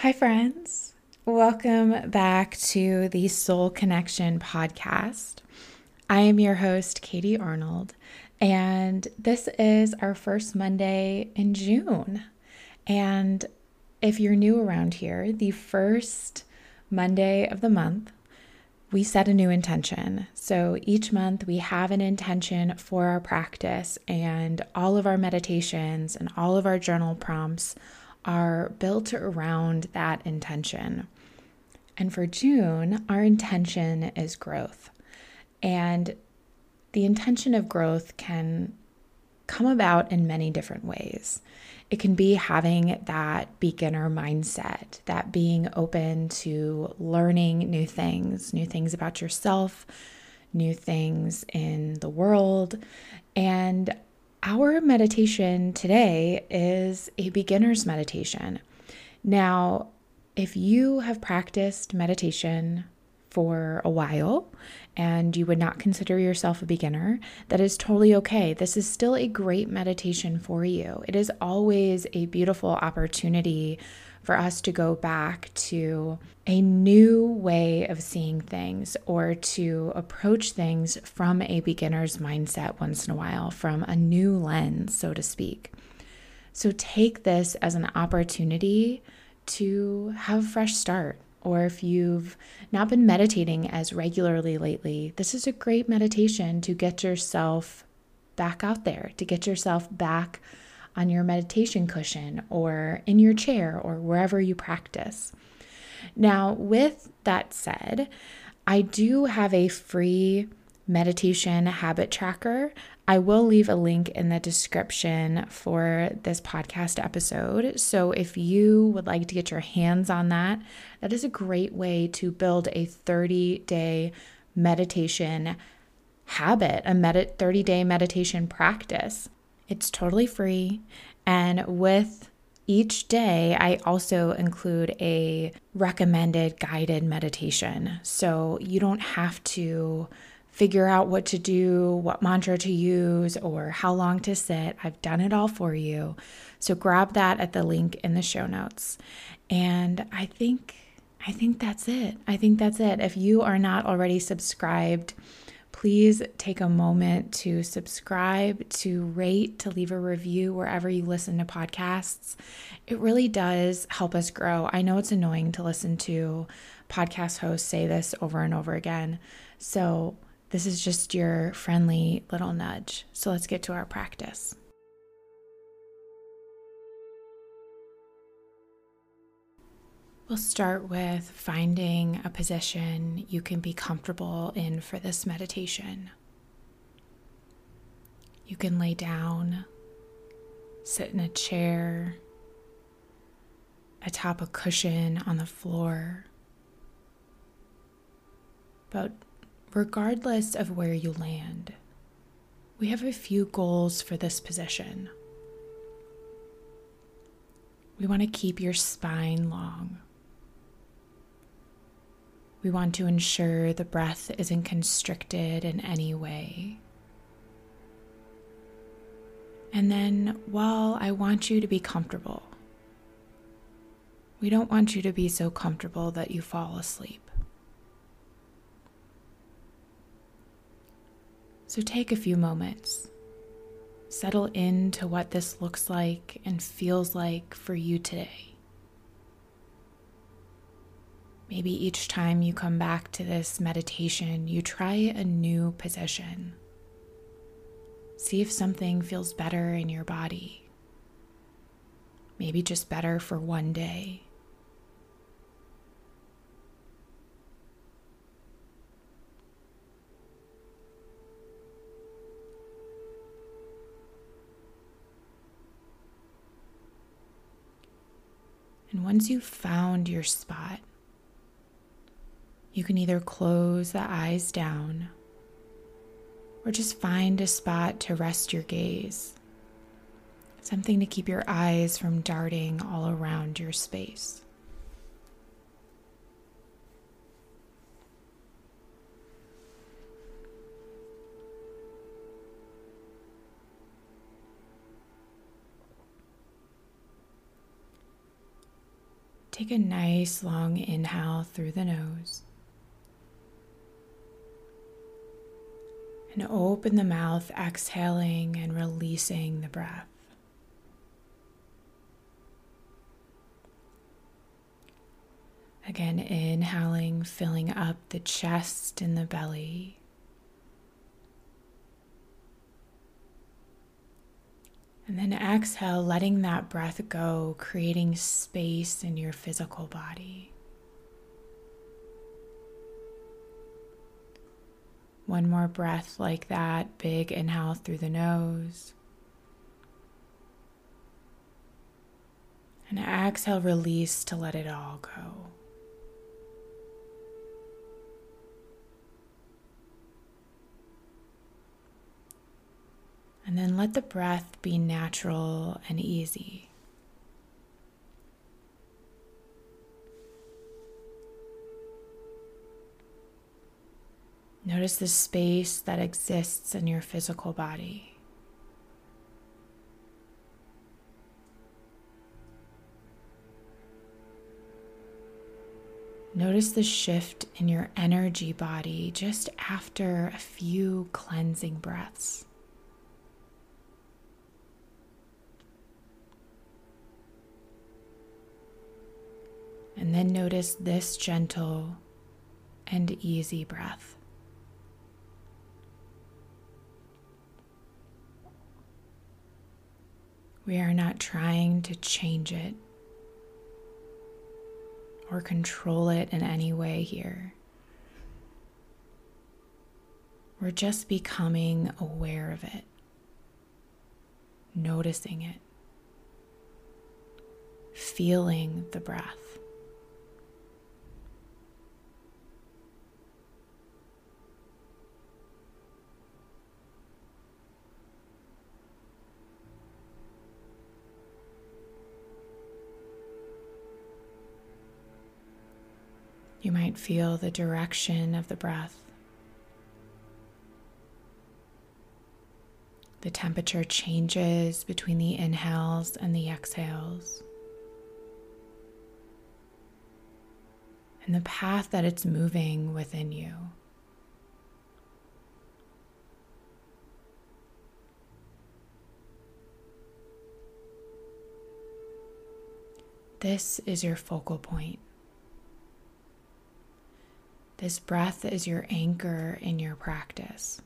Hi, friends. Welcome back to the Soul Connection podcast. I am your host, Katie Arnold, and this is our first Monday in June. And if you're new around here, the first Monday of the month, we set a new intention. So each month we have an intention for our practice, and all of our meditations and all of our journal prompts are built around that intention. And for June, our intention is growth. And the intention of growth can come about in many different ways. It can be having that beginner mindset, that being open to learning new things, new things about yourself, new things in the world. And our meditation today is a beginner's meditation. Now, if you have practiced meditation for a while and you would not consider yourself a beginner, that is totally okay. This is still a great meditation for you. It is always a beautiful opportunity for us to go back to a new way of seeing things or to approach things from a beginner's mindset once in a while, from a new lens, so to speak. So take this as an opportunity to have a fresh start. Or if you've not been meditating as regularly lately, this is a great meditation to get yourself back out there, to get yourself back on your meditation cushion or in your chair or wherever you practice. Now, with that said, I do have a free meditation habit tracker. I will leave a link in the description for this podcast episode. So if you would like to get your hands on that, that is a great way to build a 30 day meditation habit, a med- 30 day meditation practice. It's totally free. And with each day, I also include a recommended guided meditation. So you don't have to figure out what to do, what mantra to use, or how long to sit. I've done it all for you. So grab that at the link in the show notes. And I think I think that's it. I think that's it. If you are not already subscribed, please take a moment to subscribe, to rate, to leave a review wherever you listen to podcasts. It really does help us grow. I know it's annoying to listen to podcast hosts say this over and over again. So, this is just your friendly little nudge. So, let's get to our practice. We'll start with finding a position you can be comfortable in for this meditation. You can lay down, sit in a chair, atop a cushion on the floor. But regardless of where you land, we have a few goals for this position. We want to keep your spine long. We want to ensure the breath isn't constricted in any way. And then, while I want you to be comfortable, we don't want you to be so comfortable that you fall asleep. So take a few moments. Settle into what this looks like and feels like for you today. Maybe each time you come back to this meditation, you try a new position. See if something feels better in your body. Maybe just better for one day. And once you've found your spot, you can either close the eyes down or just find a spot to rest your gaze. Something to keep your eyes from darting all around your space. Take a nice long inhale through the nose. And open the mouth, exhaling and releasing the breath. Again, inhaling, filling up the chest and the belly. And then exhale, letting that breath go, creating space in your physical body. One more breath like that. Big inhale through the nose. And exhale, release to let it all go. And then let the breath be natural and easy. Notice the space that exists in your physical body. Notice the shift in your energy body just after a few cleansing breaths. And then notice this gentle and easy breath. We are not trying to change it or control it in any way here. We're just becoming aware of it, noticing it, feeling the breath. You might feel the direction of the breath. The temperature changes between the inhales and the exhales. And the path that it's moving within you. This is your focal point. This breath is your anchor in your practice.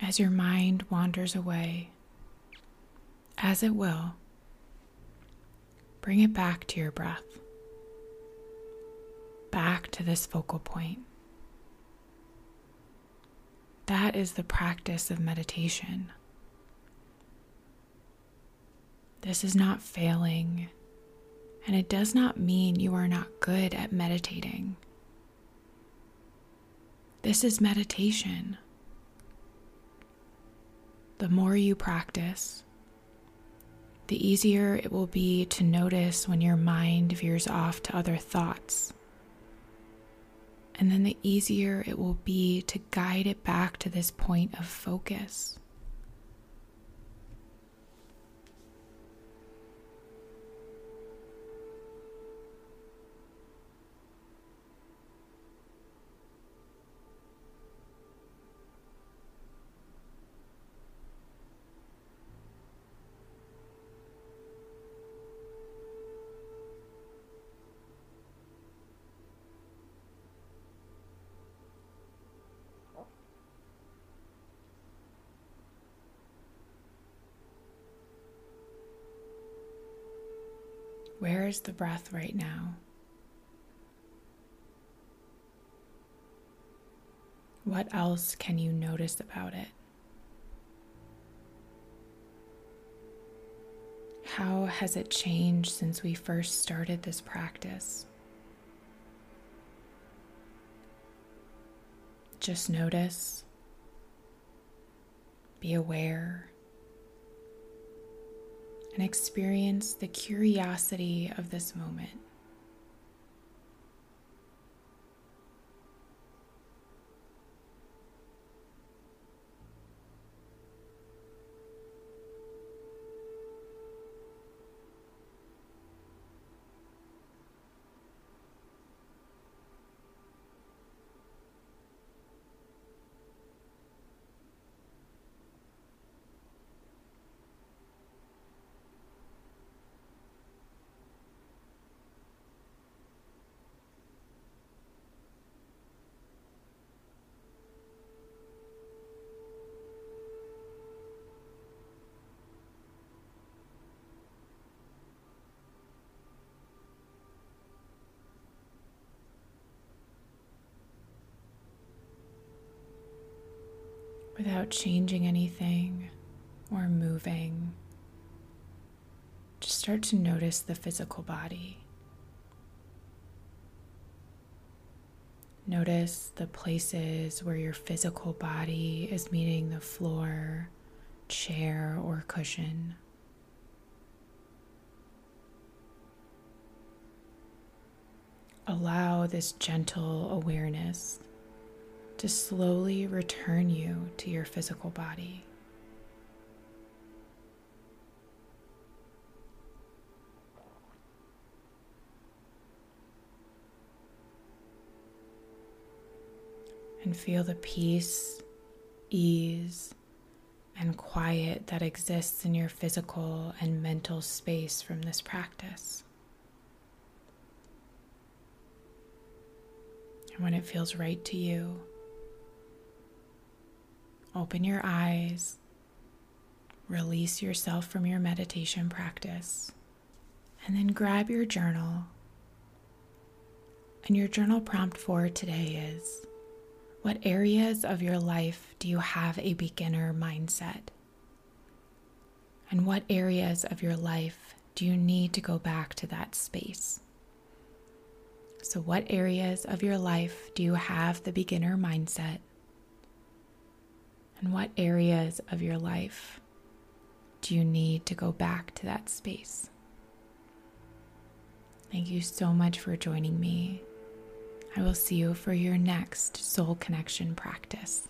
As your mind wanders away, as it will, bring it back to your breath, back to this focal point. That is the practice of meditation. This is not failing, and it does not mean you are not good at meditating. This is meditation. The more you practice, the easier it will be to notice when your mind veers off to other thoughts. And then the easier it will be to guide it back to this point of focus. Where is the breath right now? What else can you notice about it? How has it changed since we first started this practice? Just notice, be aware, and experience the curiosity of this moment. Without changing anything or moving. Just start to notice the physical body. Notice the places where your physical body is meeting the floor, chair, or cushion. Allow this gentle awareness to slowly return you to your physical body. And feel the peace, ease, and quiet that exists in your physical and mental space from this practice. And when it feels right to you, Open your eyes. Release yourself from your meditation practice. And then grab your journal. And your journal prompt for today is What areas of your life do you have a beginner mindset? And what areas of your life do you need to go back to that space? So, what areas of your life do you have the beginner mindset? And what areas of your life do you need to go back to that space? Thank you so much for joining me. I will see you for your next soul connection practice.